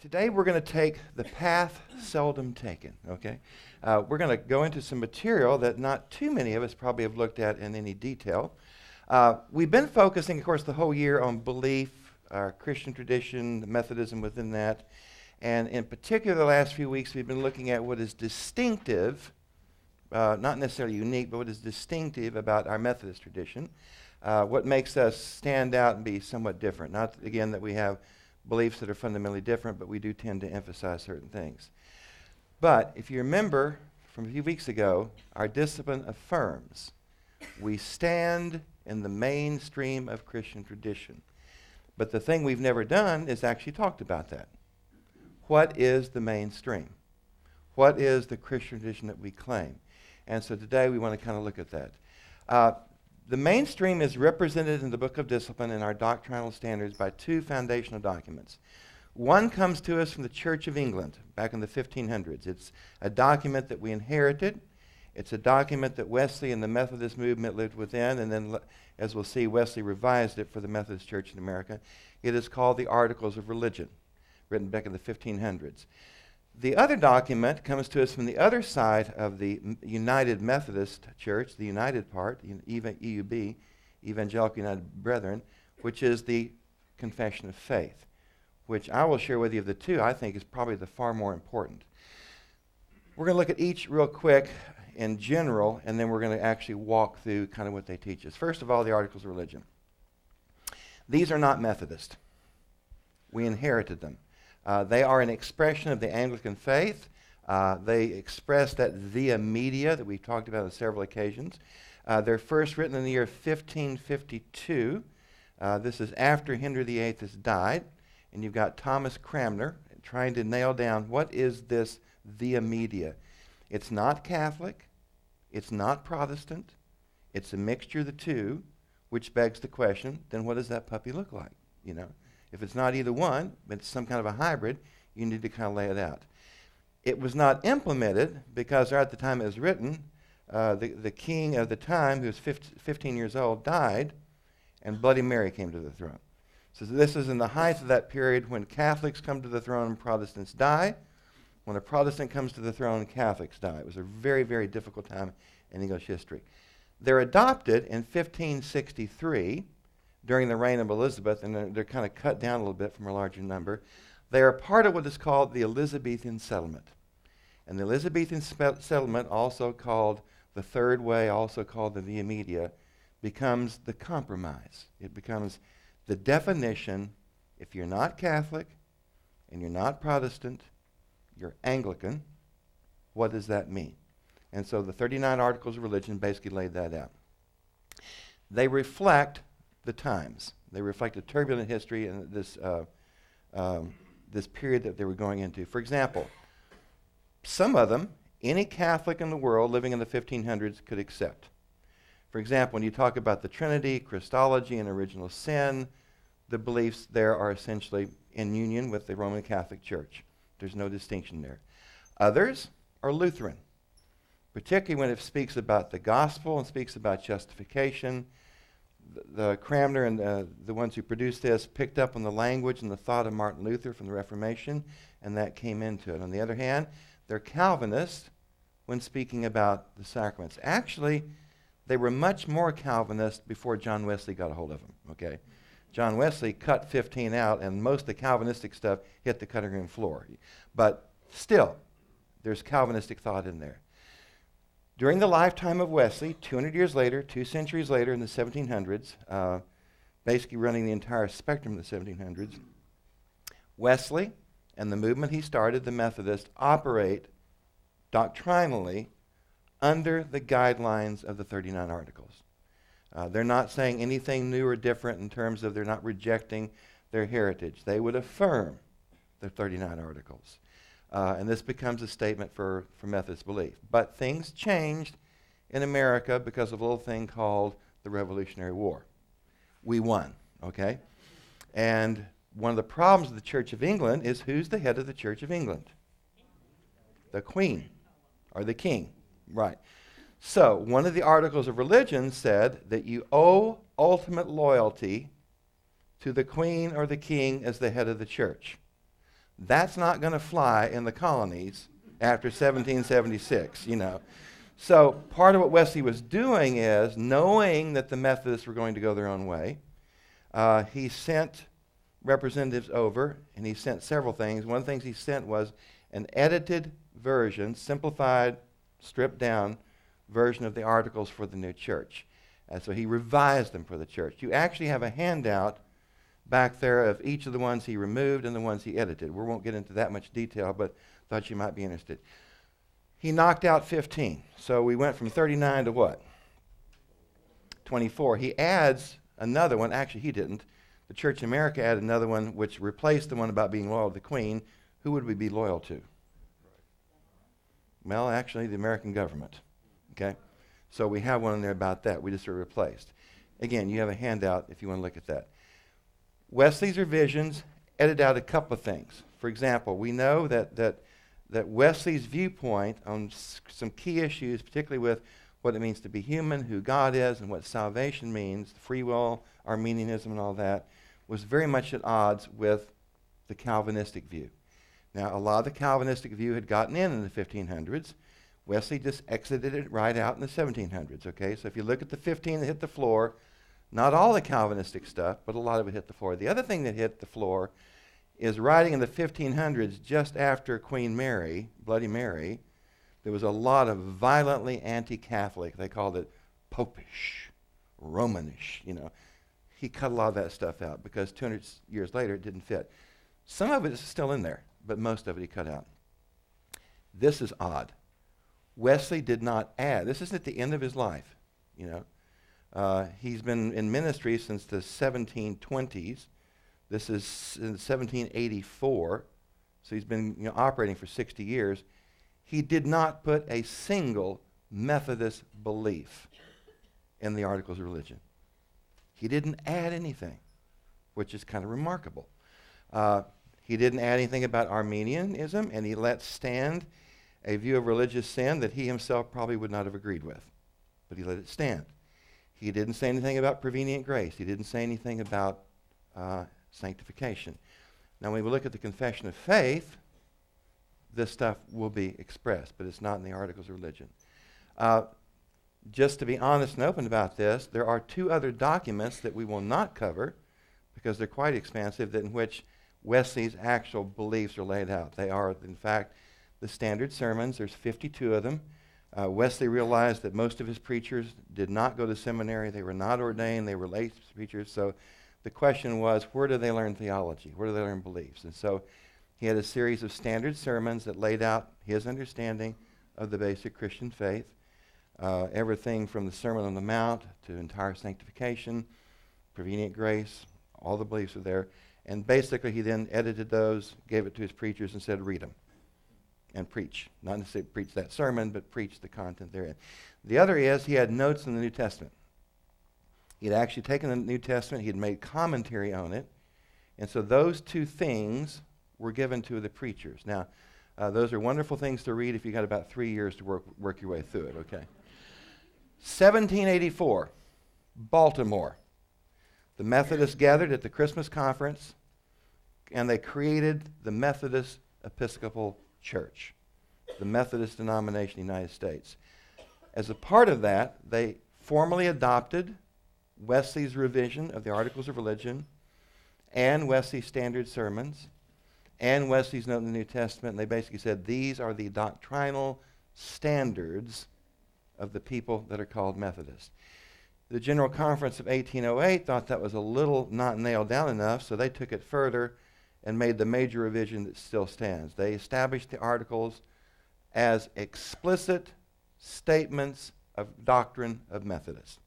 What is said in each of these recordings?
Today we're going to take the path seldom taken, okay? Uh, we're going to go into some material that not too many of us probably have looked at in any detail. Uh, we've been focusing, of course, the whole year on belief, our Christian tradition, the Methodism within that. And in particular, the last few weeks, we've been looking at what is distinctive, uh, not necessarily unique, but what is distinctive about our Methodist tradition. Uh, what makes us stand out and be somewhat different. Not, again, that we have beliefs that are fundamentally different, but we do tend to emphasize certain things. But if you remember from a few weeks ago, our discipline affirms we stand in the mainstream of Christian tradition. But the thing we've never done is actually talked about that. What is the mainstream? What is the Christian tradition that we claim? And so today we want to kind of look at that. Uh, the mainstream is represented in the Book of Discipline and our doctrinal standards by two foundational documents. One comes to us from the Church of England back in the 1500s. It's a document that we inherited. It's a document that Wesley and the Methodist movement lived within, and then, as we'll see, Wesley revised it for the Methodist Church in America. It is called the Articles of Religion, written back in the 1500s. The other document comes to us from the other side of the United Methodist Church, the United part, EUB, Evangelical United Brethren, which is the Confession of Faith, which I will share with you of the two, I think is probably the far more important. We're going to look at each real quick in general, and then we're going to actually walk through kind of what they teach us. First of all, the Articles of Religion. These are not Methodist. We inherited them. Uh, they are an expression of the Anglican faith. Uh, they express that via media that we've talked about on several occasions. Uh, they're first written in the year 1552. Uh, this is after Henry VIII has died. And you've got Thomas Cranmer trying to nail down what is this via media. It's not Catholic. It's not Protestant. It's a mixture of the two, which begs the question, then what does that puppy look like? You know? If it's not either one, but it's some kind of a hybrid, you need to kind of lay it out. It was not implemented because at the time it was written, uh, the, the king of the time, who was 15 years old, died, and Bloody Mary came to the throne. So this is in the height of that period when Catholics come to the throne and Protestants die. When a Protestant comes to the throne, Catholics die. It was a very, very difficult time in English history. They're adopted in 1563 during the reign of Elizabeth, and they're, they're kind of cut down a little bit from a larger number. They are part of what is called the Elizabethan settlement. And the Elizabethan spe- settlement, also called the Third Way, also called the Via Media, becomes the compromise. It becomes the definition if you're not Catholic and you're not Protestant, you're Anglican, what does that mean? And so the 39 Articles of Religion basically laid that out. They reflect the times. They reflect a turbulent history and this, uh, um, this period that they were going into. For example, some of them, any Catholic in the world living in the 1500s could accept. For example, when you talk about the Trinity, Christology, and original sin, the beliefs there are essentially in union with the Roman Catholic Church. There's no distinction there. Others are Lutheran, particularly when it speaks about the gospel and speaks about justification the, Cranmer and the, the ones who produced this picked up on the language and the thought of Martin Luther from the Reformation, and that came into it. On the other hand, they're Calvinists when speaking about the sacraments. Actually, they were much more Calvinist before John Wesley got a hold of them. Okay, John Wesley cut 15 out, and most of the Calvinistic stuff hit the cutting room floor. But still, there's Calvinistic thought in there. During the lifetime of Wesley, 200 years later, two centuries later in the 1700s, uh, basically running the entire spectrum of the 1700s, Wesley and the movement he started, the Methodists, operate doctrinally under the guidelines of the 39 Articles. Uh, they're not saying anything new or different in terms of they're not rejecting their heritage. They would affirm the 39 Articles. Uh, and this becomes a statement for, for Methodist belief. But things changed in America because of a little thing called the Revolutionary War. We won, okay? And one of the problems of the Church of England is who's the head of the Church of England? The Queen or the King, right. So, one of the articles of religion said that you owe ultimate loyalty to the Queen or the King as the head of the church. That's not going to fly in the colonies after 1776, you know. So part of what Wesley was doing is, knowing that the Methodists were going to go their own way, uh, he sent representatives over, and he sent several things. One of the things he sent was an edited version, simplified, stripped down version of the articles for the new church. And so he revised them for the church. You actually have a handout back there of each of the ones he removed and the ones he edited. We won't get into that much detail, but thought you might be interested. He knocked out 15. So we went from 39 to what? 24. He adds another one. Actually, he didn't. The Church in America added another one which replaced the one about being loyal to the Queen. Who would we be loyal to? Well, actually, the American government. Okay? So we have one in there about that. We just replaced. Again, you have a handout if you want to look at that. Wesley's revisions edited out a couple of things. For example, we know that, that, that Wesley's viewpoint on s- some key issues, particularly with what it means to be human, who God is, and what salvation means, free will, Arminianism, and all that, was very much at odds with the Calvinistic view. Now, a lot of the Calvinistic view had gotten in in the 1500s. Wesley just exited it right out in the 1700s, okay? So if you look at the 15 that hit the floor, not all the Calvinistic stuff, but a lot of it hit the floor. The other thing that hit the floor is writing in the 1500s, just after Queen Mary, Bloody Mary, there was a lot of violently anti Catholic. They called it popish, Romanish, you know. He cut a lot of that stuff out because 200 years later it didn't fit. Some of it is still in there, but most of it he cut out. This is odd. Wesley did not add, this isn't at the end of his life, you know. Uh, he's been in ministry since the 1720s. This is in 1784, so he's been you know, operating for 60 years. He did not put a single Methodist belief in the Articles of Religion. He didn't add anything, which is kind of remarkable. Uh, he didn't add anything about Arminianism, and he let stand a view of religious sin that he himself probably would not have agreed with, but he let it stand. He didn't say anything about prevenient grace. He didn't say anything about uh, sanctification. Now, when we look at the confession of faith, this stuff will be expressed, but it's not in the articles of religion. Uh, just to be honest and open about this, there are two other documents that we will not cover because they're quite expansive, that in which Wesley's actual beliefs are laid out. They are, in fact, the standard sermons. There's 52 of them. Uh, Wesley realized that most of his preachers did not go to seminary. They were not ordained. They were lay preachers. So the question was, where do they learn theology? Where do they learn beliefs? And so he had a series of standard sermons that laid out his understanding of the basic Christian faith. Uh, everything from the Sermon on the Mount to entire sanctification, prevenient grace, all the beliefs are there. And basically, he then edited those, gave it to his preachers, and said, read them and preach. Not necessarily preach that sermon, but preach the content therein. The other is he had notes in the New Testament. He had actually taken the New Testament, he had made commentary on it. And so those two things were given to the preachers. Now, uh, those are wonderful things to read if you got about three years to work, work your way through it, okay? 1784, Baltimore. The Methodists gathered at the Christmas conference and they created the Methodist Episcopal Church, the Methodist denomination in the United States. As a part of that, they formally adopted Wesley's revision of the Articles of Religion and Wesley's standard sermons and Wesley's note in the New Testament. And they basically said these are the doctrinal standards of the people that are called Methodists. The General Conference of 1808 thought that was a little not nailed down enough, so they took it further and made the major revision that still stands. They established the articles as explicit statements of doctrine of Methodists.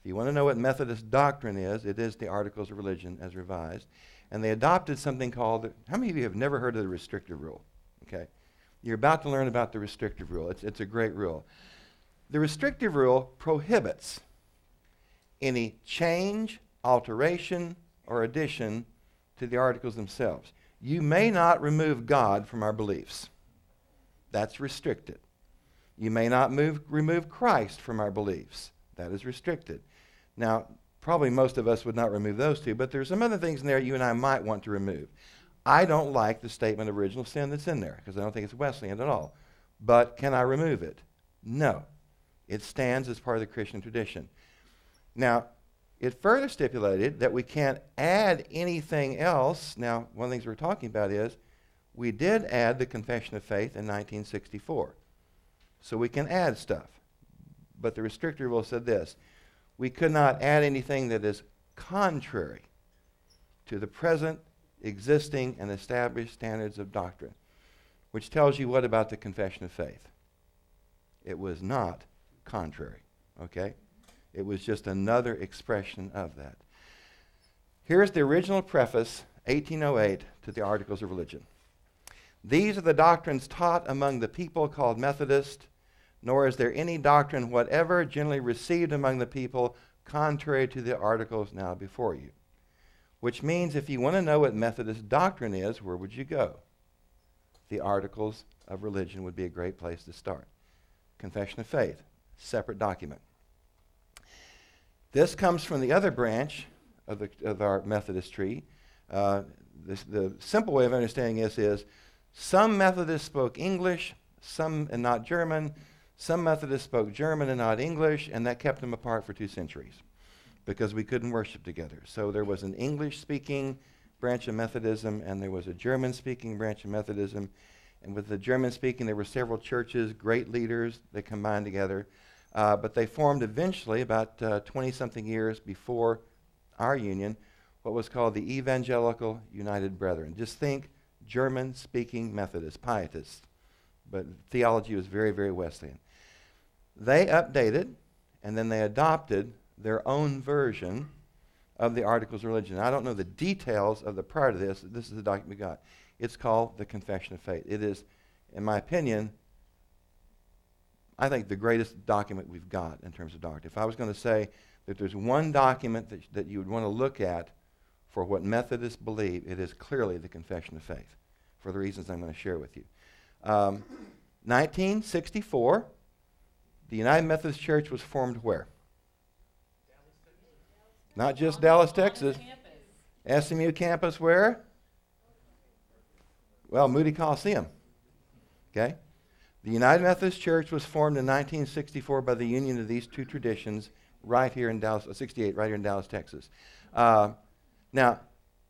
If you want to know what Methodist doctrine is, it is the Articles of Religion as revised. And they adopted something called, how many of you have never heard of the restrictive rule? Okay. You're about to learn about the restrictive rule. It's, it's a great rule. The restrictive rule prohibits any change, alteration, or addition to the articles themselves. You may not remove God from our beliefs. That's restricted. You may not move, remove Christ from our beliefs. That is restricted. Now, probably most of us would not remove those two, but there's some other things in there you and I might want to remove. I don't like the statement of original sin that's in there because I don't think it's Wesleyan at all. But can I remove it? No. It stands as part of the Christian tradition. Now, it further stipulated that we can't add anything else. Now, one of the things we're talking about is we did add the Confession of Faith in 1964. So we can add stuff. But the restrictor rule said this we could not add anything that is contrary to the present, existing, and established standards of doctrine. Which tells you what about the Confession of Faith? It was not contrary. Okay? It was just another expression of that. Here's the original preface, 1808, to the Articles of Religion. These are the doctrines taught among the people called Methodist, nor is there any doctrine whatever generally received among the people contrary to the articles now before you. Which means if you want to know what Methodist doctrine is, where would you go? The Articles of Religion would be a great place to start. Confession of Faith, separate document. This comes from the other branch of, the, of our Methodist tree. Uh, this, the simple way of understanding this is some Methodists spoke English, some and not German. Some Methodists spoke German and not English, and that kept them apart for two centuries because we couldn't worship together. So there was an English speaking branch of Methodism, and there was a German speaking branch of Methodism. And with the German speaking, there were several churches, great leaders that combined together. Uh, but they formed eventually, about 20 uh, something years before our union, what was called the Evangelical United Brethren. Just think German speaking Methodists, pietists. But theology was very, very Wesleyan. They updated and then they adopted their own version of the Articles of Religion. I don't know the details of the prior to this. This is the document we got. It's called the Confession of Faith. It is, in my opinion, I think the greatest document we've got in terms of doctrine. If I was going to say that there's one document that, that you would want to look at for what Methodists believe, it is clearly the Confession of Faith, for the reasons I'm going to share with you. Um, 1964, the United Methodist Church was formed where? Not just Dallas, Texas. SMU campus where? Well, Moody Coliseum. Okay? The United Methodist Church was formed in 1964 by the union of these two traditions right here in Dallas, uh, 68, right here in Dallas, Texas. Uh, now,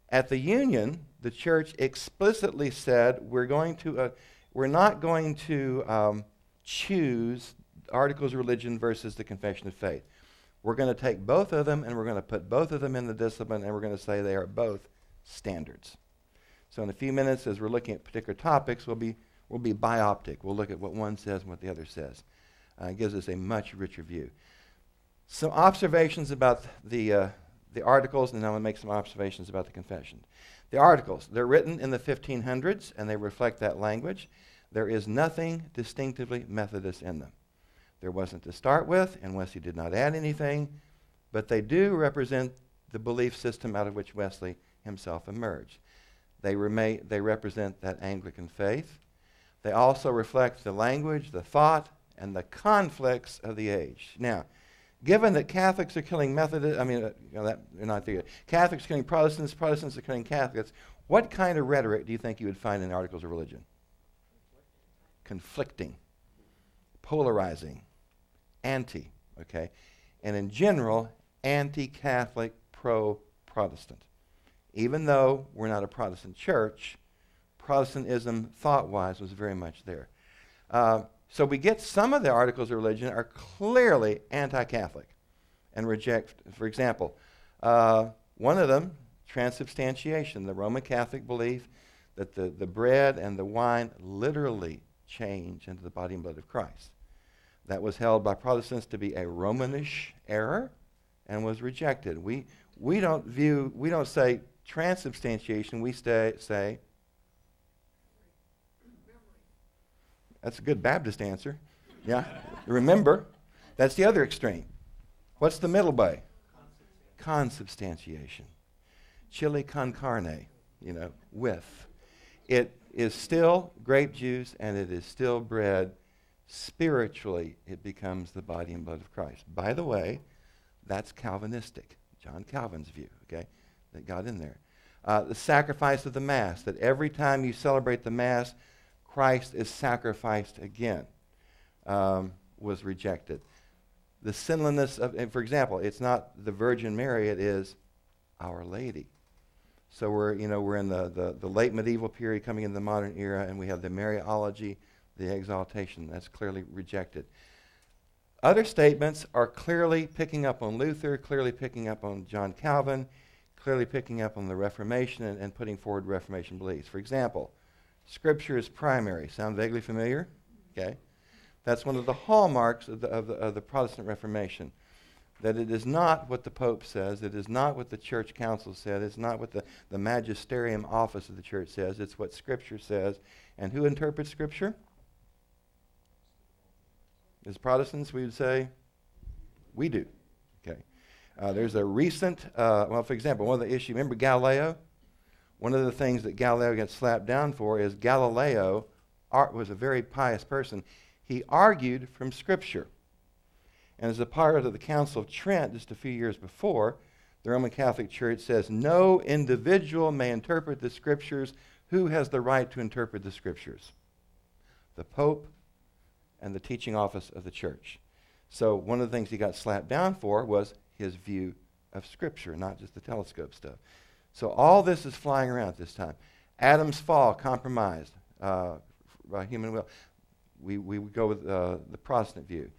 at the union, the church explicitly said we're going to, uh, we're not going to um, choose articles of religion versus the confession of faith. We're going to take both of them and we're going to put both of them in the discipline and we're going to say they are both standards. So in a few minutes, as we're looking at particular topics, we'll be we'll be bioptic. We'll look at what one says and what the other says. Uh, it gives us a much richer view. Some observations about the uh, the articles, and then I'm going to make some observations about the confession. The articles, they're written in the 1500s, and they reflect that language. There is nothing distinctively Methodist in them. There wasn't to start with, and Wesley did not add anything, but they do represent the belief system out of which Wesley himself emerged. They, remain, they represent that Anglican faith. They also reflect the language, the thought, and the conflicts of the age. Now, given that Catholics are killing Methodists, I mean, uh, you know, that, not there. Catholics are killing Protestants, Protestants are killing Catholics. What kind of rhetoric do you think you would find in the Articles of Religion? Conflicting, polarizing, anti, okay? And in general, anti Catholic, pro Protestant. Even though we're not a Protestant church, Protestantism, thought wise, was very much there. Uh, so we get some of the articles of religion are clearly anti Catholic and reject, for example, uh, one of them, transubstantiation, the Roman Catholic belief that the, the bread and the wine literally change into the body and blood of Christ. That was held by Protestants to be a Romanish error and was rejected. We, we don't view, we don't say transubstantiation, we stay, say, that's a good Baptist answer. Yeah, remember, that's the other extreme. What's the middle way? Consubstantiation. Chili con carne, you know, with. It is still grape juice and it is still bread spiritually it becomes the body and blood of Christ. By the way, that's Calvinistic, John Calvin's view, okay, that got in there. Uh, the sacrifice of the Mass, that every time you celebrate the Mass, Christ is sacrificed again, um, was rejected. The sinlessness of, for example, it's not the Virgin Mary, it is Our Lady. So we're, you know, we're in the, the, the late medieval period coming in the modern era, and we have the Mariology, the exaltation. That's clearly rejected. Other statements are clearly picking up on Luther, clearly picking up on John Calvin, clearly picking up on the Reformation and, and putting forward Reformation beliefs. For example, Scripture is primary. Sound vaguely familiar? Okay. That's one of the hallmarks of the, of the, of the Protestant Reformation. That it is not what the Pope says, it is not what the Church Council said, it's not what the, the magisterium office of the Church says, it's what Scripture says. And who interprets Scripture? As Protestants, we would say, we do. Okay. Uh, there's a recent, uh, well, for example, one of the issues, remember Galileo? One of the things that Galileo gets slapped down for is Galileo was a very pious person. He argued from Scripture. And as a part of the Council of Trent, just a few years before, the Roman Catholic Church says no individual may interpret the Scriptures. Who has the right to interpret the Scriptures? The Pope and the teaching office of the church. So one of the things he got slapped down for was his view of Scripture, not just the telescope stuff. So all this is flying around at this time. Adam's fall compromised uh, by human will. We, we go with uh, the Protestant view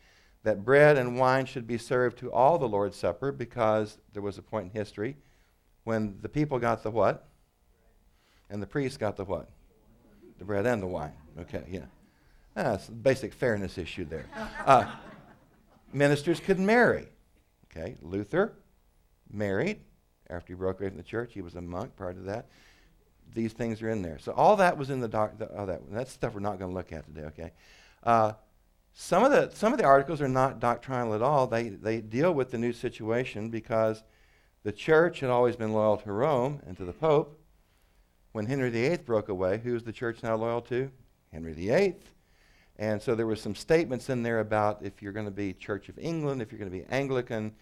that bread and wine should be served to all the Lord's Supper because there was a point in history when the people got the what? And the priests got the what? The bread and the wine. Okay, yeah. That's a basic fairness issue there. Uh, ministers could marry. Okay, Luther married after he broke away from the church. He was a monk prior to that. These things are in there. So all that was in the doc. The, oh, that that's stuff we're not going to look at today. Okay. Uh, some of the some of the articles are not doctrinal at all. They they deal with the new situation because the church had always been loyal to Rome and to the Pope. When Henry VIII broke away, who is the church now loyal to? Henry VIII. And so there were some statements in there about if you're going to be Church of England, if you're going to be Anglican,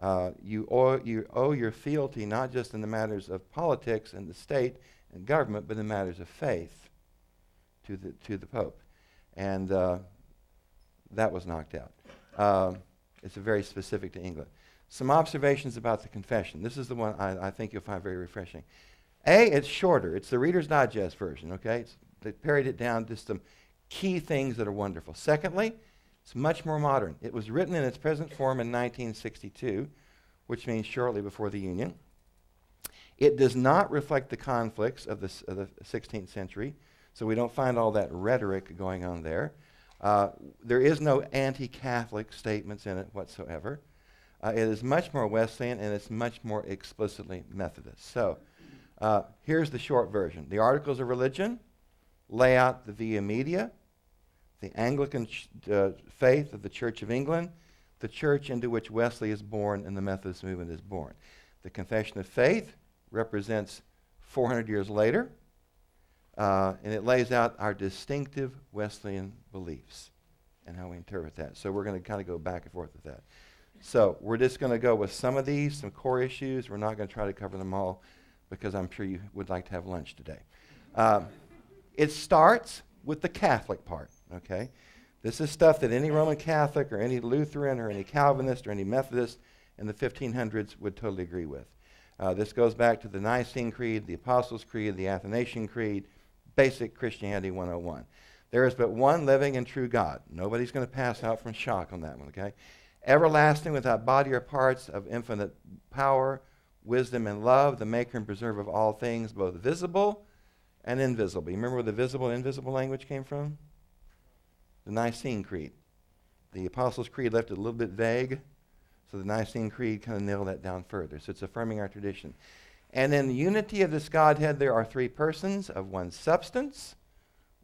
uh, you, owe, you owe your fealty not just in the matters of politics and the state and government, but in matters of faith to the, to the Pope. And uh, that was knocked out. Um, it's very specific to England. Some observations about the confession. This is the one I, I, think you'll find very refreshing. A, it's shorter. It's the Reader's Digest version, okay? It's, they pared it down to some key things that are wonderful. Secondly, it's much more modern. It was written in its present form in 1962, which means shortly before the Union. It does not reflect the conflicts of the, of the 16th century, so we don't find all that rhetoric going on there. Uh, there is no anti Catholic statements in it whatsoever. Uh, it is much more Wesleyan and it's much more explicitly Methodist. So uh, here's the short version The Articles of Religion lay out the Via Media, the Anglican ch- uh, faith of the Church of England, the church into which Wesley is born and the Methodist movement is born. The Confession of Faith represents 400 years later, uh, and it lays out our distinctive Wesleyan beliefs and how we interpret that. So we're going to kind of go back and forth with that. So we're just going to go with some of these, some core issues. We're not going to try to cover them all because I'm sure you would like to have lunch today. Um, it starts with the Catholic part, okay? This is stuff that any Roman Catholic or any Lutheran or any Calvinist or any Methodist in the 1500s would totally agree with. Uh, this goes back to the Nicene Creed, the Apostles' Creed, the Athanasian Creed, basic Christianity 101. There is but one living and true God. Nobody's going to pass out from shock on that one, okay? Everlasting, without body or parts, of infinite power, wisdom, and love, the maker and preserver of all things, both visible and invisible. You remember where the visible and invisible language came from? The Nicene Creed. The Apostles' Creed left it a little bit vague, so the Nicene Creed kind of nailed that down further. So it's affirming our tradition. And in the unity of this Godhead, there are three persons of one substance,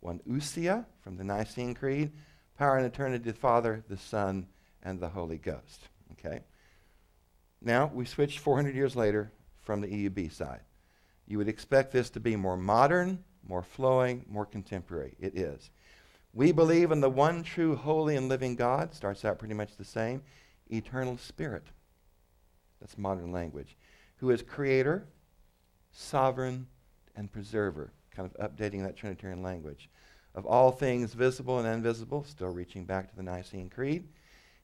one ousia from the Nicene Creed, power and eternity, the Father, the Son, and the Holy Ghost. Okay? Now, we switch 400 years later from the EUB side. You would expect this to be more modern, more flowing, more contemporary. It is. We believe in the one true, holy, and living God. Starts out pretty much the same. Eternal Spirit. That's modern language. Who is creator, sovereign, and preserver, kind of updating that Trinitarian language. Of all things visible and invisible, still reaching back to the Nicene Creed,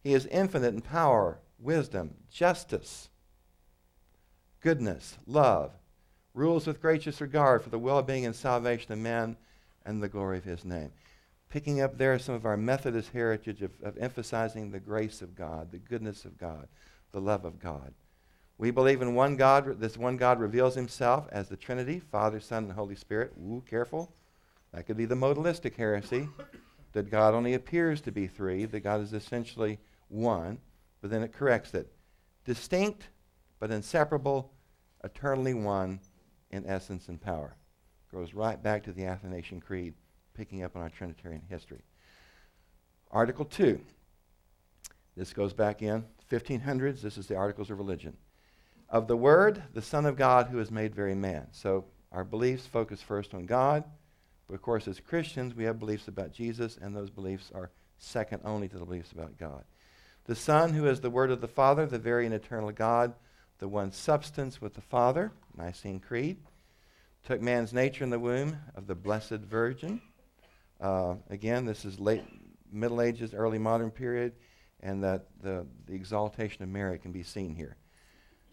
he is infinite in power, wisdom, justice, goodness, love, rules with gracious regard for the well being and salvation of men and the glory of his name. Picking up there some of our Methodist heritage of, of emphasizing the grace of God, the goodness of God, the love of God. We believe in one God. This one God reveals himself as the Trinity, Father, Son, and Holy Spirit. Ooh, careful. That could be the modalistic heresy that God only appears to be three, that God is essentially one, but then it corrects it. Distinct but inseparable, eternally one in essence and power. Goes right back to the Athanasian Creed, picking up on our Trinitarian history. Article 2. This goes back in 1500s. This is the Articles of Religion. Of the Word, the Son of God, who is made very man. So our beliefs focus first on God, but of course, as Christians, we have beliefs about Jesus, and those beliefs are second only to the beliefs about God. The Son, who is the Word of the Father, the very and eternal God, the one substance with the Father, Nicene Creed, took man's nature in the womb of the Blessed Virgin. Uh, again, this is late Middle Ages, early modern period, and that the, the exaltation of Mary can be seen here.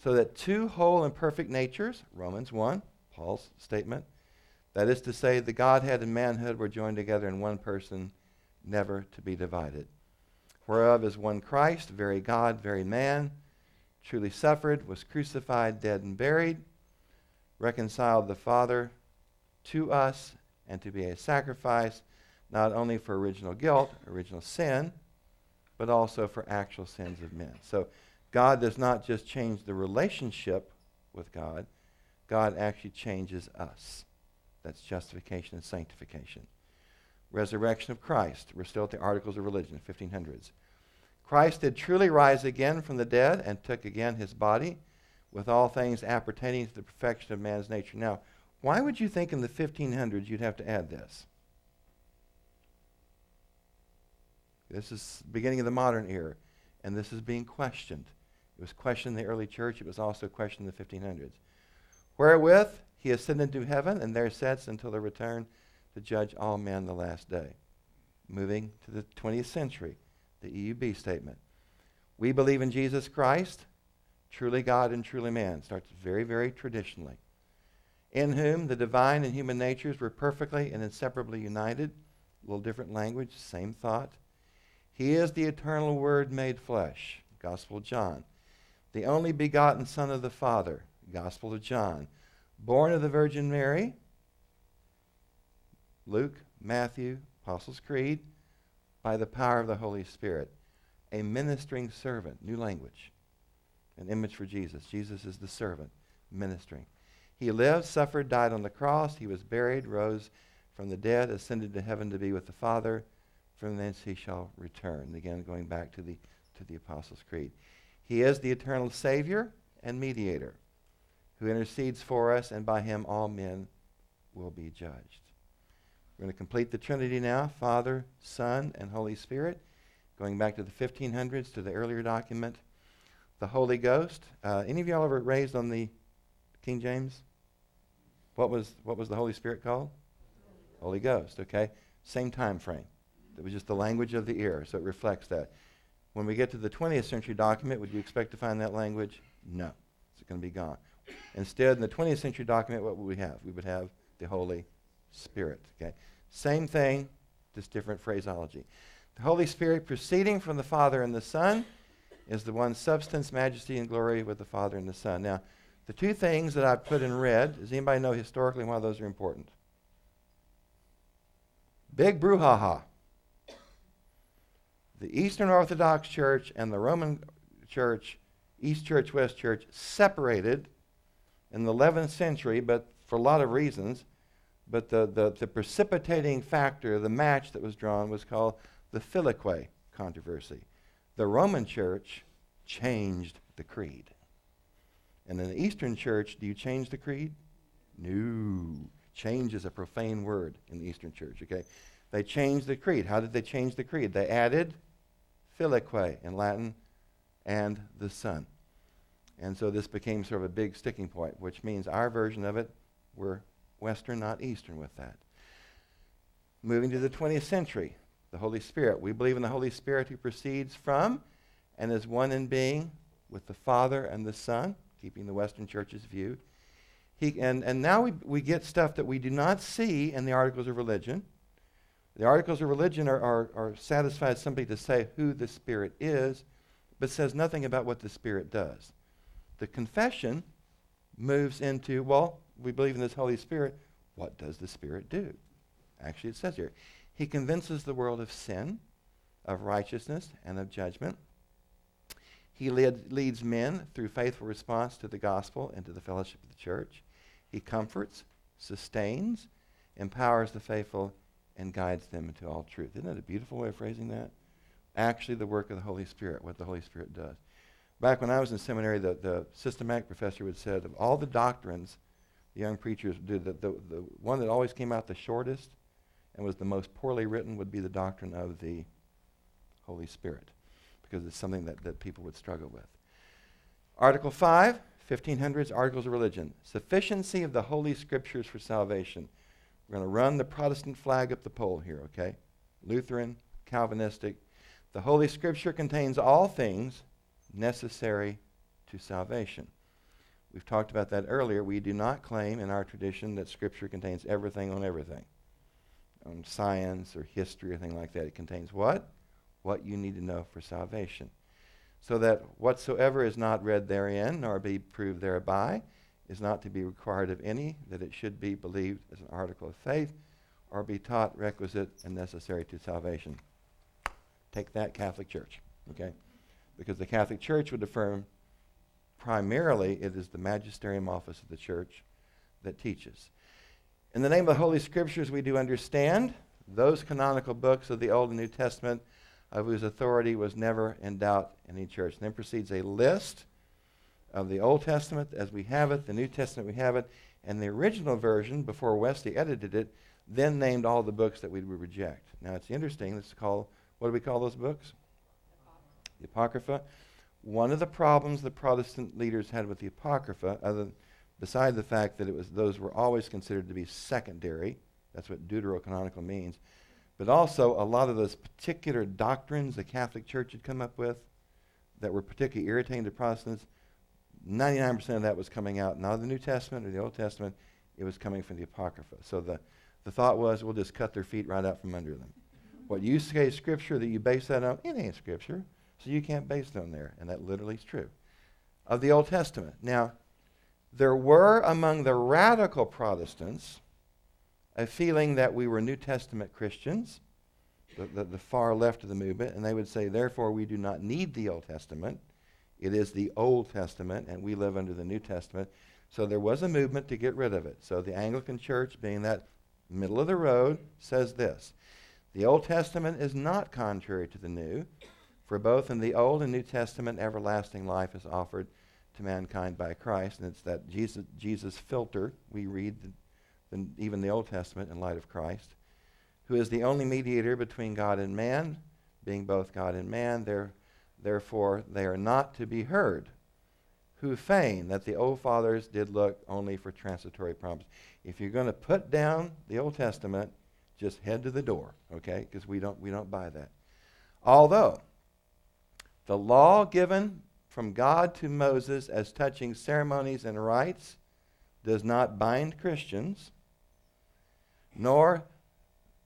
So that two whole and perfect natures, Romans 1, Paul's statement, that is to say, the Godhead and manhood were joined together in one person, never to be divided. Whereof is one Christ, very God, very man truly suffered, was crucified, dead, and buried, reconciled the Father to us, and to be a sacrifice, not only for original guilt, original sin, but also for actual sins of men. So God does not just change the relationship with God, God actually changes us. That's justification and sanctification. Resurrection of Christ. We're still at the Articles of Religion, 1500s. Christ did truly rise again from the dead and took again his body with all things appertaining to the perfection of man's nature. Now, why would you think in the 1500s you'd have to add this? This is beginning of the modern era, and this is being questioned. It was questioned in the early church. It was also questioned in the 1500s. Wherewith he ascended to heaven, and there sits until the return to judge all men the last day. Moving to the 20th century the EUB statement. We believe in Jesus Christ, truly God and truly man. Starts very, very traditionally. In whom the divine and human natures were perfectly and inseparably united. A little different language, same thought. He is the eternal Word made flesh. Gospel of John. The only begotten Son of the Father. Gospel of John. Born of the Virgin Mary. Luke, Matthew, Apostles' Creed by the power of the Holy Spirit. A ministering servant, new language, an image for Jesus. Jesus is the servant, ministering. He lived, suffered, died on the cross. He was buried, rose from the dead, ascended to heaven to be with the Father. From thence he shall return. Again, going back to the, to the Apostles' Creed. He is the eternal Savior and mediator who intercedes for us, and by him all men will be judged. We're going to complete the Trinity now Father, Son, and Holy Spirit. Going back to the 1500s to the earlier document. The Holy Ghost. Uh, any of y'all ever raised on the King James? What was, what was the Holy Spirit called? Holy Ghost, okay? Same time frame. It was just the language of the ear, so it reflects that. When we get to the 20th century document, would you expect to find that language? No. It's going to be gone. Instead, in the 20th century document, what would we have? We would have the Holy Spirit. Okay? Same thing, just different phraseology. The Holy Spirit proceeding from the Father and the Son is the one substance, majesty, and glory with the Father and the Son. Now, the two things that I've put in red, does anybody know historically why those are important? Big brouhaha. The Eastern Orthodox Church and the Roman Church, East Church, West Church, separated in the 11th century, but for a lot of reasons. But the, the, the precipitating factor, the match that was drawn, was called the Filioque controversy. The Roman church changed the creed. And in the Eastern church, do you change the creed? No. Change is a profane word in the Eastern church, okay? They changed the creed. How did they change the creed? They added filioque in Latin and the Son. And so this became sort of a big sticking point, which means our version of it, we're Western, not Eastern with that. Moving to the 20th century, the Holy Spirit. We believe in the Holy Spirit who proceeds from and is one in being with the Father and the Son, keeping the Western Church's view. He, and, and now we, we get stuff that we do not see in the Articles of Religion. The Articles of Religion are, are, are satisfied simply to say who the Spirit is, but says nothing about what the Spirit does. The confession moves into, well, we believe in this Holy Spirit. What does the Spirit do? Actually, it says here He convinces the world of sin, of righteousness, and of judgment. He lead, leads men through faithful response to the gospel and to the fellowship of the church. He comforts, sustains, empowers the faithful, and guides them into all truth. Isn't that a beautiful way of phrasing that? Actually, the work of the Holy Spirit, what the Holy Spirit does. Back when I was in seminary, the, the systematic professor would say of all the doctrines the young preachers do, the, the, the one that always came out the shortest and was the most poorly written would be the doctrine of the Holy Spirit, because it's something that, that people would struggle with. Article 5, 1500s, Articles of Religion. Sufficiency of the Holy Scriptures for salvation. We're going to run the Protestant flag up the pole here, okay? Lutheran, Calvinistic. The Holy Scripture contains all things necessary to salvation. We've talked about that earlier. We do not claim in our tradition that Scripture contains everything on everything, on science or history or anything like that. It contains what? What you need to know for salvation. So that whatsoever is not read therein, nor be proved thereby, is not to be required of any, that it should be believed as an article of faith, or be taught requisite and necessary to salvation. Take that, Catholic Church. Okay? because the Catholic Church would affirm primarily it is the magisterium office of the church that teaches. In the name of the Holy Scriptures, we do understand those canonical books of the Old and New Testament of whose authority was never in doubt in any church. And then proceeds a list of the Old Testament as we have it, the New Testament we have it, and the original version, before Wesley edited it, then named all the books that we would reject. Now it's interesting. This is called, what do we call those books? the Apocrypha. One of the problems the Protestant leaders had with the Apocrypha, other beside the fact that it was those were always considered to be secondary, that's what deuterocanonical means, but also a lot of those particular doctrines the Catholic Church had come up with that were particularly irritating to Protestants, 99% of that was coming out not of the New Testament or the Old Testament, it was coming from the Apocrypha. So the, the thought was, we'll just cut their feet right out from under them. What you say is Scripture that you base that on, it ain't Scripture. So you can't base it on there, and that literally is true. Of the Old Testament. Now, there were among the radical Protestants a feeling that we were New Testament Christians, the, the, the, far left of the movement, and they would say, therefore, we do not need the Old Testament. It is the Old Testament, and we live under the New Testament. So there was a movement to get rid of it. So the Anglican Church, being that middle of the road, says this The Old Testament is not contrary to the New. For both in the Old and New Testament, everlasting life is offered to mankind by Christ. And it's that Jesus, Jesus filter. We read the, the, even the Old Testament in light of Christ, who is the only mediator between God and man, being both God and man. There, therefore, they are not to be heard. Who feign that the old fathers did look only for transitory promises. If you're going to put down the Old Testament, just head to the door, okay? Because we don't, we don't buy that. Although, the law given from God to Moses as touching ceremonies and rites does not bind Christians, nor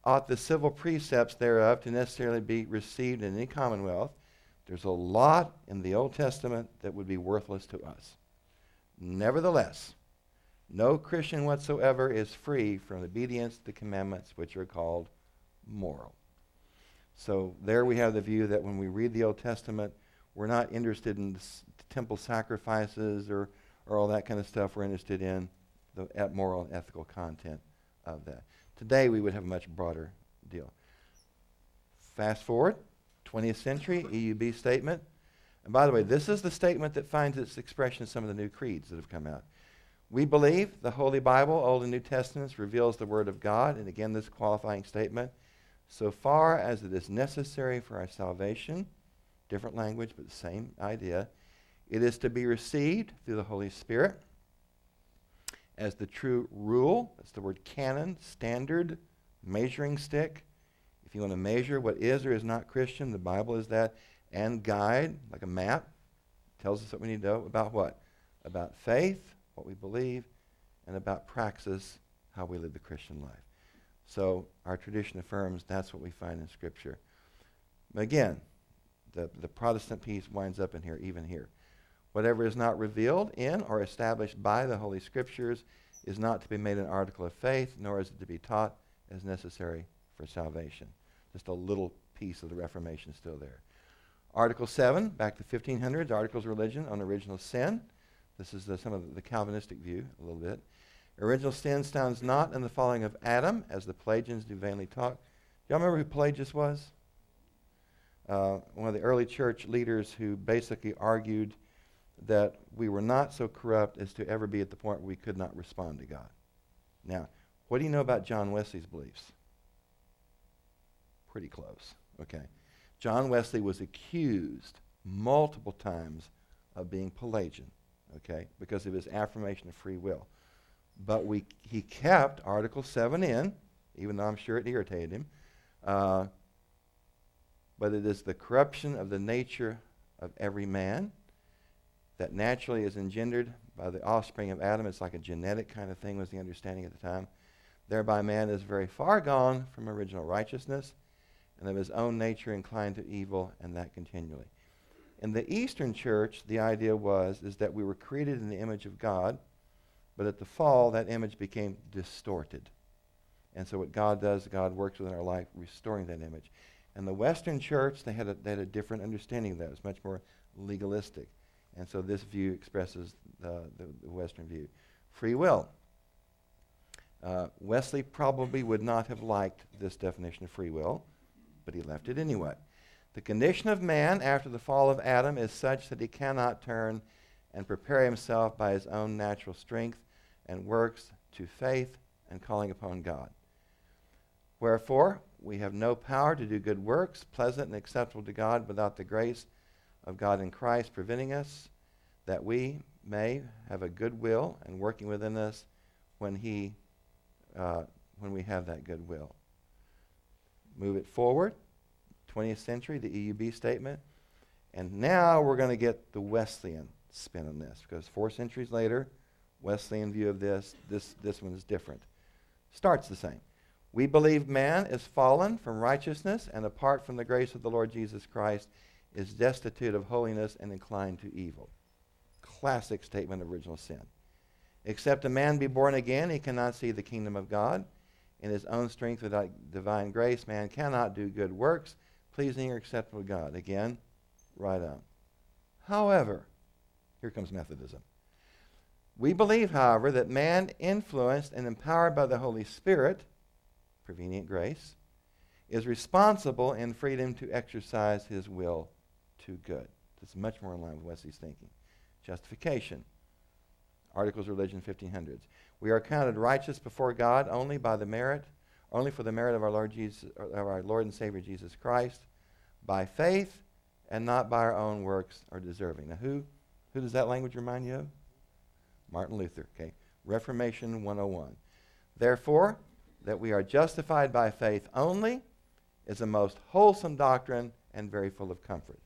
ought the civil precepts thereof to necessarily be received in any commonwealth. There's a lot in the Old Testament that would be worthless to us. Nevertheless, no Christian whatsoever is free from obedience to the commandments which are called moral. So there we have the view that when we read the Old Testament, we're not interested in temple sacrifices or, or all that kind of stuff. We're interested in the moral and ethical content of that. Today we would have a much broader deal. Fast forward, 20th century, EUB statement. And by the way, this is the statement that finds its expression in some of the new creeds that have come out. We believe the Holy Bible, Old and New Testaments, reveals the Word of God. And again, this qualifying statement so far as it is necessary for our salvation, different language, but the same idea, It is to be received through the Holy Spirit as the true rule. That's the word canon, standard, measuring stick. If you want to measure what is or is not Christian, the Bible is that. And guide, like a map, tells us what we need to know about what? About faith, what we believe, and about praxis, how we live the Christian life. So our tradition affirms that's what we find in Scripture. Again, the, the Protestant piece winds up in here, even here. Whatever is not revealed in or established by the Holy Scriptures is not to be made an article of faith, nor is it to be taught as necessary for salvation. Just a little piece of the Reformation still there. Article 7, back to 1500s, Articles of Religion on Original Sin. This is the, some of the Calvinistic view, a little bit. Original sin stands not in the falling of Adam, as the Pelagians do vainly talk. Do y'all remember who Pelagius was? Uh, one of the early church leaders who basically argued that we were not so corrupt as to ever be at the point where we could not respond to God. Now, what do you know about John Wesley's beliefs? Pretty close, okay? John Wesley was accused multiple times of being Pelagian, okay, because of his affirmation of free will. But we, he kept Article 7 in, even though I'm sure it irritated him. Uh, but it is the corruption of the nature of every man that naturally is engendered by the offspring of Adam. It's like a genetic kind of thing, was the understanding at the time. Thereby, man is very far gone from original righteousness and of his own nature inclined to evil, and that continually. In the Eastern church, the idea was is that we were created in the image of God, but at the fall, that image became distorted. And so what God does, God works within our life, restoring that image. And the Western church, they had a, they had a different understanding of that. It was much more legalistic. And so this view expresses uh, the, the, Western view. Free will. Uh, Wesley probably would not have liked this definition of free will, but he left it anyway. The condition of man after the fall of Adam is such that he cannot turn and prepare himself by his own natural strength and works to faith and calling upon God. Wherefore, we have no power to do good works, pleasant and acceptable to God, without the grace of God in Christ preventing us, that we may have a good will and working within us when He, uh, when we have that good will. Move it forward, 20th century, the EUB statement, and now we're going to get the Wesleyan spin on this because four centuries later, Wesleyan view of this, this, this one is different. Starts the same. We believe man is fallen from righteousness and apart from the grace of the Lord Jesus Christ is destitute of holiness and inclined to evil. Classic statement of original sin. Except a man be born again, he cannot see the kingdom of God. In his own strength without divine grace, man cannot do good works, pleasing or acceptable to God. Again, right on. However, here comes Methodism. We believe, however, that man, influenced and empowered by the Holy Spirit, prevenient grace, is responsible in freedom to exercise his will to good. That's much more in line with Wesley's thinking. Justification. Articles of Religion 1500s. We are counted righteous before God only by the merit, only for the merit of our Lord Jesus, of our Lord and Savior Jesus Christ, by faith and not by our own works or deserving. Now, who, who does that language remind you of? Martin Luther. Okay, Reformation 101. Therefore, that we are justified by faith only is a most wholesome doctrine and very full of comfort.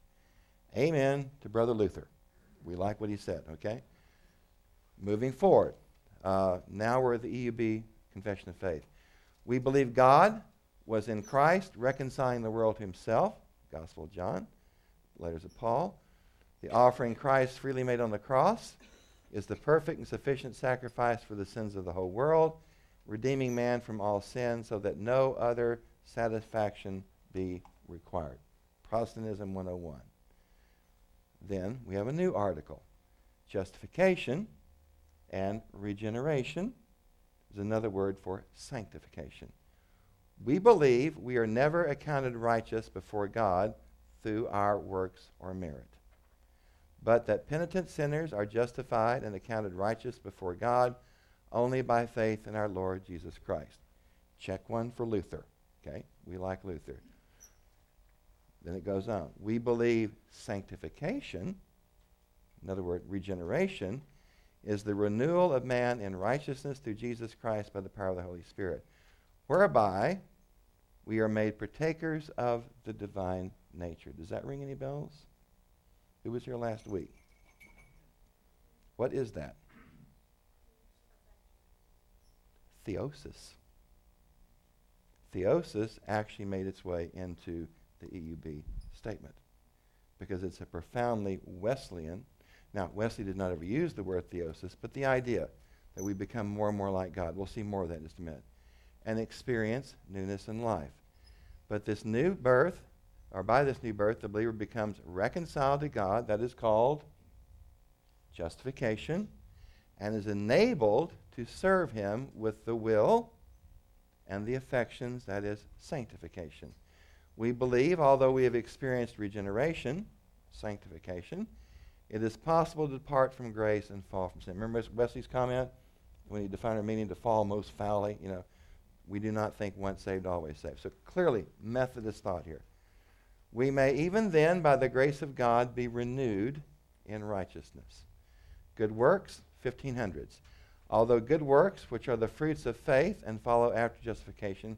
Amen to Brother Luther. We like what he said, okay? Moving forward. Uh, now we're at the EUB Confession of Faith. We believe God was in Christ reconciling the world to himself, Gospel of John, letters of Paul. The offering Christ freely made on the cross is the perfect and sufficient sacrifice for the sins of the whole world, redeeming man from all sin so that no other satisfaction be required. Protestantism 101. Then we have a new article. Justification and regeneration is another word for sanctification. We believe we are never accounted righteous before God through our works or merit, but that penitent sinners are justified and accounted righteous before God only by faith in our Lord Jesus Christ. Check one for Luther. Okay? We like Luther. Then it goes on. We believe sanctification, in other words, regeneration, is the renewal of man in righteousness through Jesus Christ by the power of the Holy Spirit, whereby we are made partakers of the divine nature. Does that ring any bells? Who was here last week? What is that? Theosis. Theosis actually made its way into the EUB statement because it's a profoundly Wesleyan. Now, Wesley did not ever use the word theosis, but the idea that we become more and more like God. We'll see more of that in just a minute. And experience newness in life. But this new birth, or by this new birth, the believer becomes reconciled to God. That is called justification, and is enabled to serve Him with the will and the affections, that is, sanctification. We believe, although we have experienced regeneration, sanctification, it is possible to depart from grace and fall from sin. Remember Wesley's comment when he defined our meaning to fall most foully? You know, we do not think once saved, always saved. So clearly, Methodist thought here. We may even then, by the grace of God, be renewed in righteousness. Good works, 1500s. Although good works, which are the fruits of faith and follow after justification,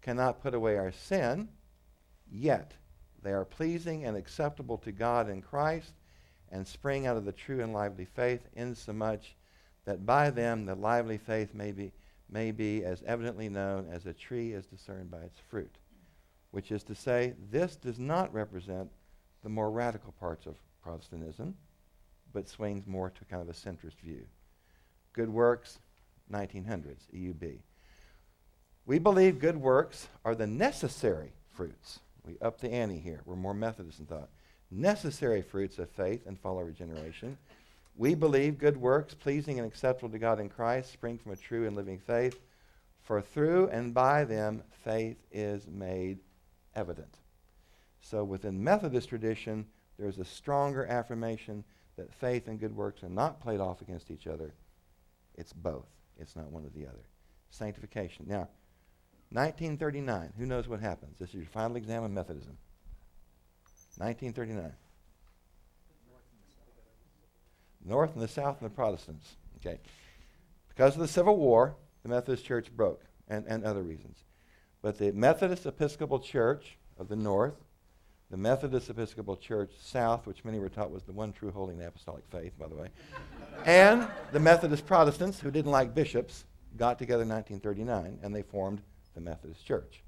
cannot put away our sin, yet they are pleasing and acceptable to God in Christ and spring out of the true and lively faith, insomuch that by them the lively faith may be, may be as evidently known as a tree is discerned by its fruit. Which is to say, this does not represent the more radical parts of Protestantism, but swings more to kind of a centrist view. Good works, 1900s, EUB. We believe good works are the necessary fruits. We up the ante here. We're more Methodist in thought. Necessary fruits of faith and follow regeneration. We believe good works, pleasing and acceptable to God in Christ, spring from a true and living faith, for through and by them faith is made evident. So within Methodist tradition, there's a stronger affirmation that faith and good works are not played off against each other, it's both. It's not one or the other. Sanctification. Now, 1939. Who knows what happens? This is your final exam of Methodism. 1939. North and the South and the Protestants. Okay. Because of the Civil War, the Methodist Church broke, and, and other reasons. But the Methodist Episcopal Church of the North, the Methodist Episcopal Church South, which many were taught was the one true holy and apostolic faith, by the way, and the Methodist Protestants, who didn't like bishops, got together in 1939 and they formed the Methodist Church.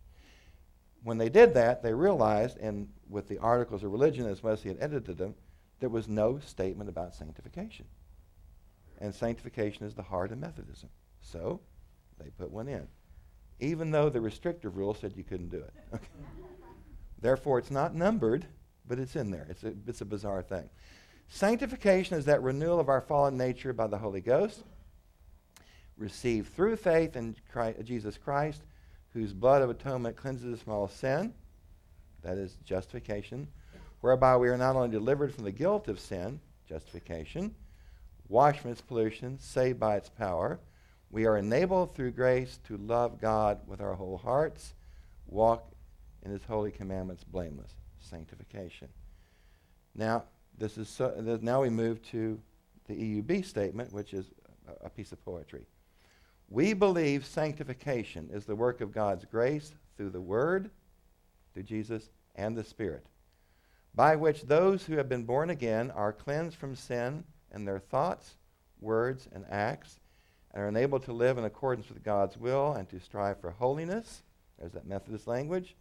When they did that, they realized, and with the Articles of Religion, as Wesley had edited them, there was no statement about sanctification. And sanctification is the heart of Methodism. So they put one in, even though the restrictive rule said you couldn't do it. Okay. Therefore, it's not numbered, but it's in there. It's a, it's a bizarre thing. Sanctification is that renewal of our fallen nature by the Holy Ghost, received through faith in Christ, Jesus Christ, whose blood of atonement cleanses us from all sin. That is justification, whereby we are not only delivered from the guilt of sin, justification, washed from its pollution, saved by its power. We are enabled through grace to love God with our whole hearts, walk in his holy commandments blameless, sanctification. Now, this is so, now we move to the EUB statement, which is a, a piece of poetry. We believe sanctification is the work of God's grace through the Word, through Jesus, and the Spirit, by which those who have been born again are cleansed from sin and their thoughts, words, and acts, and are enabled to live in accordance with God's will and to strive for holiness. There's that Methodist language,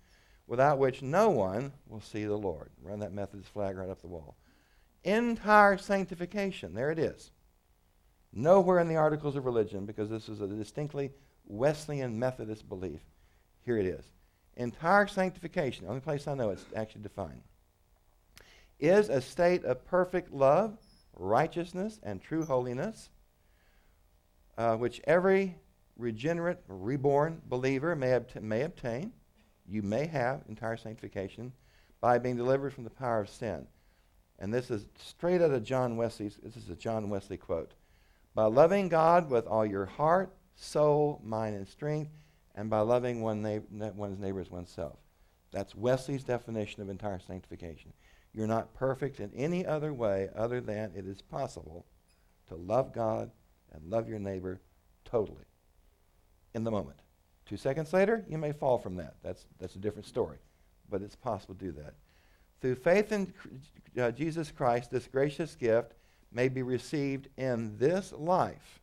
without which no one will see the Lord. Run that Methodist flag right up the wall entire sanctification. There it is. Nowhere in the Articles of Religion, because this is a distinctly Wesleyan Methodist belief. Here it is. Entire sanctification, the only place I know it's actually defined, is a state of perfect love, righteousness, and true holiness, uh, which every regenerate, reborn believer may, may obtain. You may have entire sanctification by being delivered from the power of sin. And this is straight out of John Wesley's, this is a John Wesley quote. By loving God with all your heart, soul, mind, and strength, and by loving one na- one's neighbor as oneself. That's Wesley's definition of entire sanctification. You're not perfect in any other way other than it is possible to love God and love your neighbor totally in the moment. Two seconds later, you may fall from that. That's, that's a different story. But it's possible to do that. Through faith in uh, Jesus Christ, this gracious gift may be received in this life,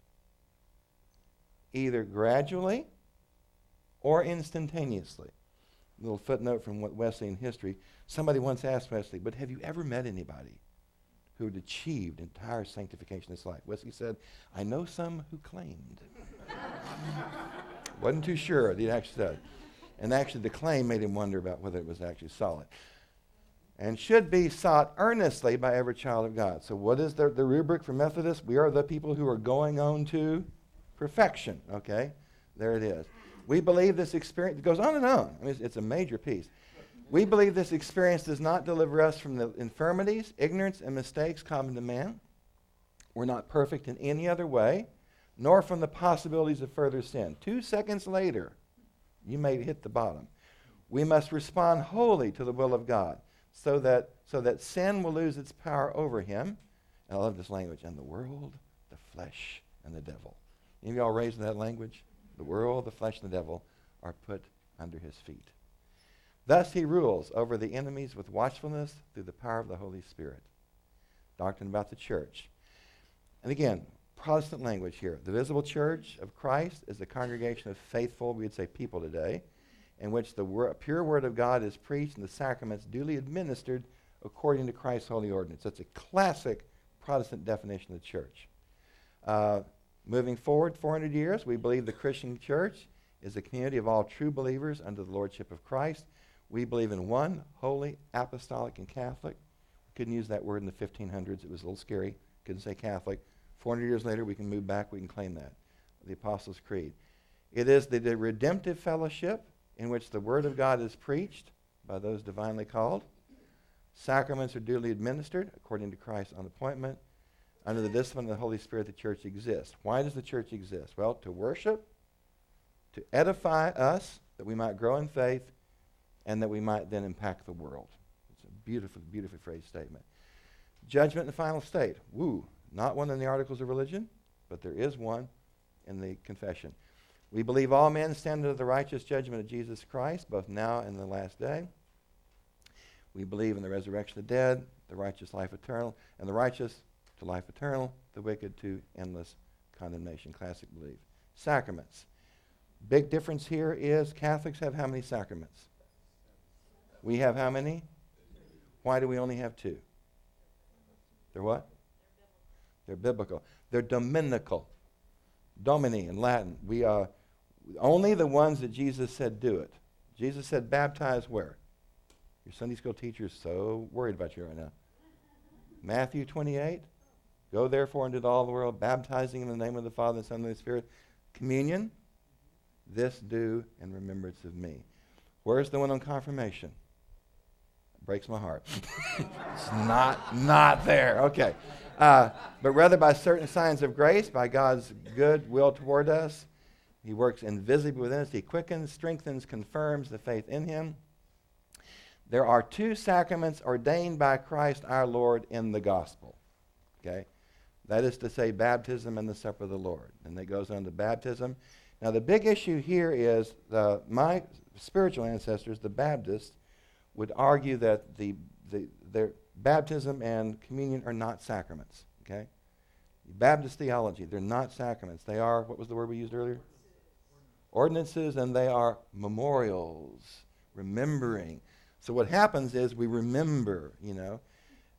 either gradually or instantaneously. A little footnote from Wesleyan history. Somebody once asked Wesley, but have you ever met anybody who had achieved entire sanctification in this life? Wesley said, I know some who claimed. Wasn't too sure, he actually said. And actually, the claim made him wonder about whether it was actually solid. And should be sought earnestly by every child of God. So, what is the, the rubric for Methodists? We are the people who are going on to perfection. Okay? There it is. We believe this experience, it goes on and on. I mean, it's, it's a major piece. We believe this experience does not deliver us from the infirmities, ignorance, and mistakes common to man. We're not perfect in any other way, nor from the possibilities of further sin. Two seconds later, you may hit the bottom. We must respond wholly to the will of God so that, so that sin will lose its power over him. And I love this language and the world, the flesh, and the devil. Any of y'all raised in that language? The world, the flesh, and the devil are put under his feet. Thus he rules over the enemies with watchfulness through the power of the Holy Spirit. Doctrine about the church. And again, Protestant language here. The visible church of Christ is the congregation of faithful, we'd say people today, in which the wor- pure word of God is preached and the sacraments duly administered according to Christ's holy ordinance. That's a classic Protestant definition of the church. Uh, moving forward 400 years, we believe the Christian church is a community of all true believers under the lordship of Christ. We believe in one holy, apostolic, and Catholic. We couldn't use that word in the 1500s. It was a little scary. Couldn't say Catholic. 400 years later, we can move back, we can claim that. The Apostles' Creed. It is the, the redemptive fellowship in which the Word of God is preached by those divinely called. Sacraments are duly administered according to Christ's own appointment. Under the discipline of the Holy Spirit, the church exists. Why does the church exist? Well, to worship, to edify us, that we might grow in faith, and that we might then impact the world. It's a beautiful, beautifully phrased statement. Judgment in the final state. Woo. Not one in the Articles of Religion, but there is one in the Confession. We believe all men stand under the righteous judgment of Jesus Christ, both now and the last day. We believe in the resurrection of the dead, the righteous life eternal, and the righteous to life eternal, the wicked to endless condemnation. Classic belief. Sacraments. Big difference here is Catholics have how many sacraments? We have how many? Why do we only have two? They're what? They're biblical. They're dominical. Domini in Latin. We are only the ones that Jesus said do it. Jesus said baptize where? Your Sunday school teacher is so worried about you right now. Matthew 28. Go therefore into all the world, baptizing in the name of the Father, and Son, and the Spirit. Communion. This do in remembrance of me. Where's the one on confirmation? Breaks my heart. it's not not there. Okay. Uh, but rather by certain signs of grace, by God's good will toward us. He works invisibly within us. He quickens, strengthens, confirms the faith in Him. There are two sacraments ordained by Christ our Lord in the gospel. Okay? That is to say, baptism and the supper of the Lord. And that goes on to baptism. Now, the big issue here is the, my spiritual ancestors, the Baptists, would argue that the, the, their, baptism and communion are not sacraments. Okay? Baptist theology, they're not sacraments. They are, what was the word we used earlier? Ordinances, and they are memorials, remembering. So what happens is we remember, you know.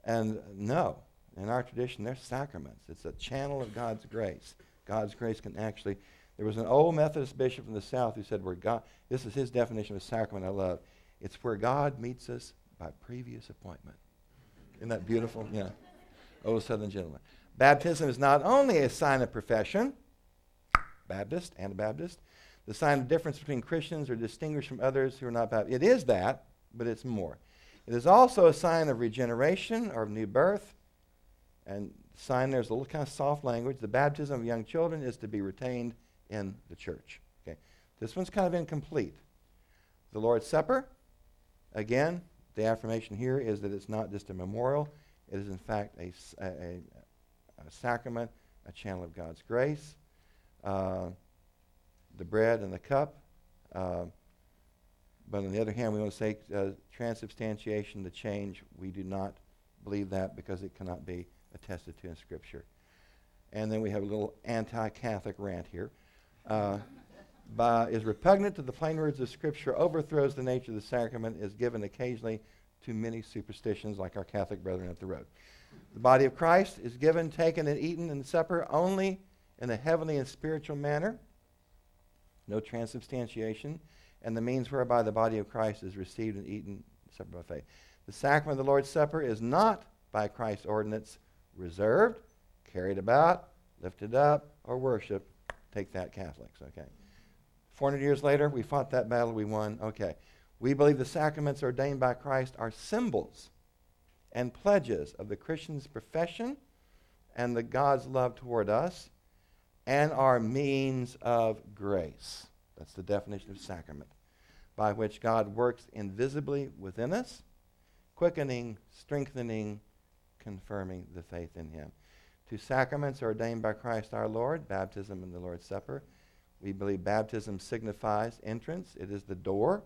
And no, in our tradition, they're sacraments. It's a channel of God's grace. God's grace can actually. There was an old Methodist bishop from the South who said, "Where God, this is his definition of a sacrament. I love. It's where God meets us by previous appointment." Isn't that beautiful? Yeah. Old Southern gentleman. Baptism is not only a sign of profession, Baptist, Anabaptist, the sign of difference between Christians or distinguished from others who are not baptized. It is that, but it's more. It is also a sign of regeneration or of new birth. And sign there's a little kind of soft language. The baptism of young children is to be retained in the church. Okay. This one's kind of incomplete. The Lord's Supper, again, The affirmation here is that it's not just a memorial, it is in fact a, a, a, sacrament, a channel of God's grace. Uh, the bread and the cup. Uh, but on the other hand, we want to say uh, transubstantiation, the change, we do not believe that because it cannot be attested to in Scripture. And then we have a little anti Catholic rant here. Uh, by, is repugnant to the plain words of Scripture, overthrows the nature of the sacrament, is given occasionally to many superstitions like our Catholic brethren at the road. The body of Christ is given, taken, and eaten in the supper only in a heavenly and spiritual manner, no transubstantiation, and the means whereby the body of Christ is received and eaten supper by faith. The sacrament of the Lord's Supper is not by Christ's ordinance reserved, carried about, lifted up, or worshiped. Take that, Catholics, okay? 400 years later, we fought that battle, we won. Okay. We believe the sacraments ordained by Christ are symbols and pledges of the Christian's profession and the God's love toward us and are means of grace. That's the definition of sacrament, by which God works invisibly within us, quickening, strengthening, confirming the faith in Him. Two sacraments ordained by Christ our Lord baptism and the Lord's Supper. We believe baptism signifies entrance, it is the door.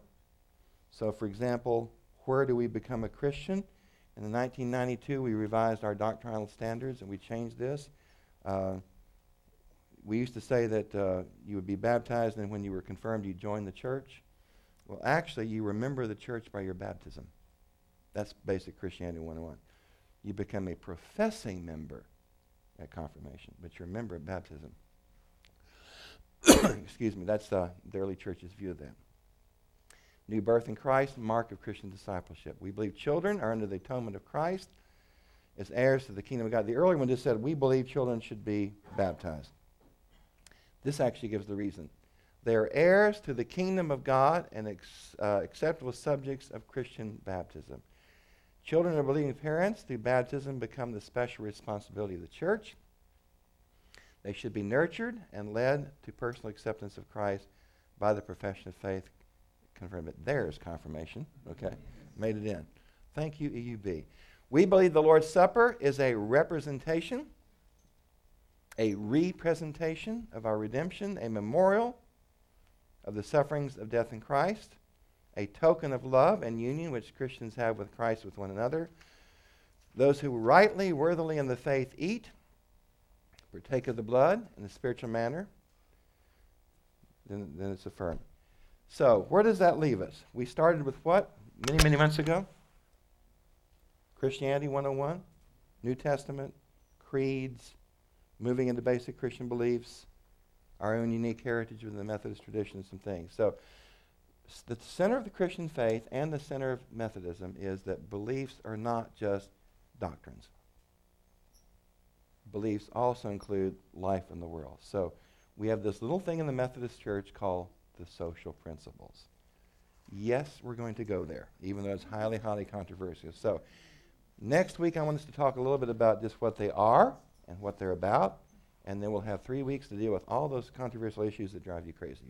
So, for example, where do we become a Christian? In 1992, we revised our doctrinal standards and we changed this. Uh, we used to say that uh, you would be baptized and when you were confirmed, you joined the church. Well, actually, you remember the church by your baptism. That's basic Christianity 101. You become a professing member at confirmation, but you're a member at baptism. Excuse me, that's uh, the early church's view of that. New birth in Christ, mark of Christian discipleship. We believe children are under the atonement of Christ as heirs to the kingdom of God. The early one just said we believe children should be baptized. This actually gives the reason. They are heirs to the kingdom of God and ex, uh, acceptable subjects of Christian baptism. Children of believing parents, through baptism, become the special responsibility of the church. They should be nurtured and led to personal acceptance of Christ by the profession of faith. Confirm it. There's confirmation. Okay. Made it in. Thank you, EUB. We believe the Lord's Supper is a representation a representation of our redemption, a memorial of the sufferings of death in Christ, a token of love and union which Christians have with Christ with one another. Those who rightly, worthily in the faith eat, partake of the blood in a spiritual manner, then, then it's affirmed. So, where does that leave us? We started with what? Many, many months ago? Christianity 101, New Testament, creeds, moving into basic Christian beliefs, our own unique heritage within the Methodist tradition, and some things. So, the center of the Christian faith and the center of Methodism is that beliefs are not just doctrines. Beliefs also include life in the world. So, we have this little thing in the Methodist Church called the social principles. Yes, we're going to go there, even though it's highly, highly controversial. So, next week I want us to talk a little bit about just what they are and what they're about. And then we'll have three weeks to deal with all those controversial issues that drive you crazy.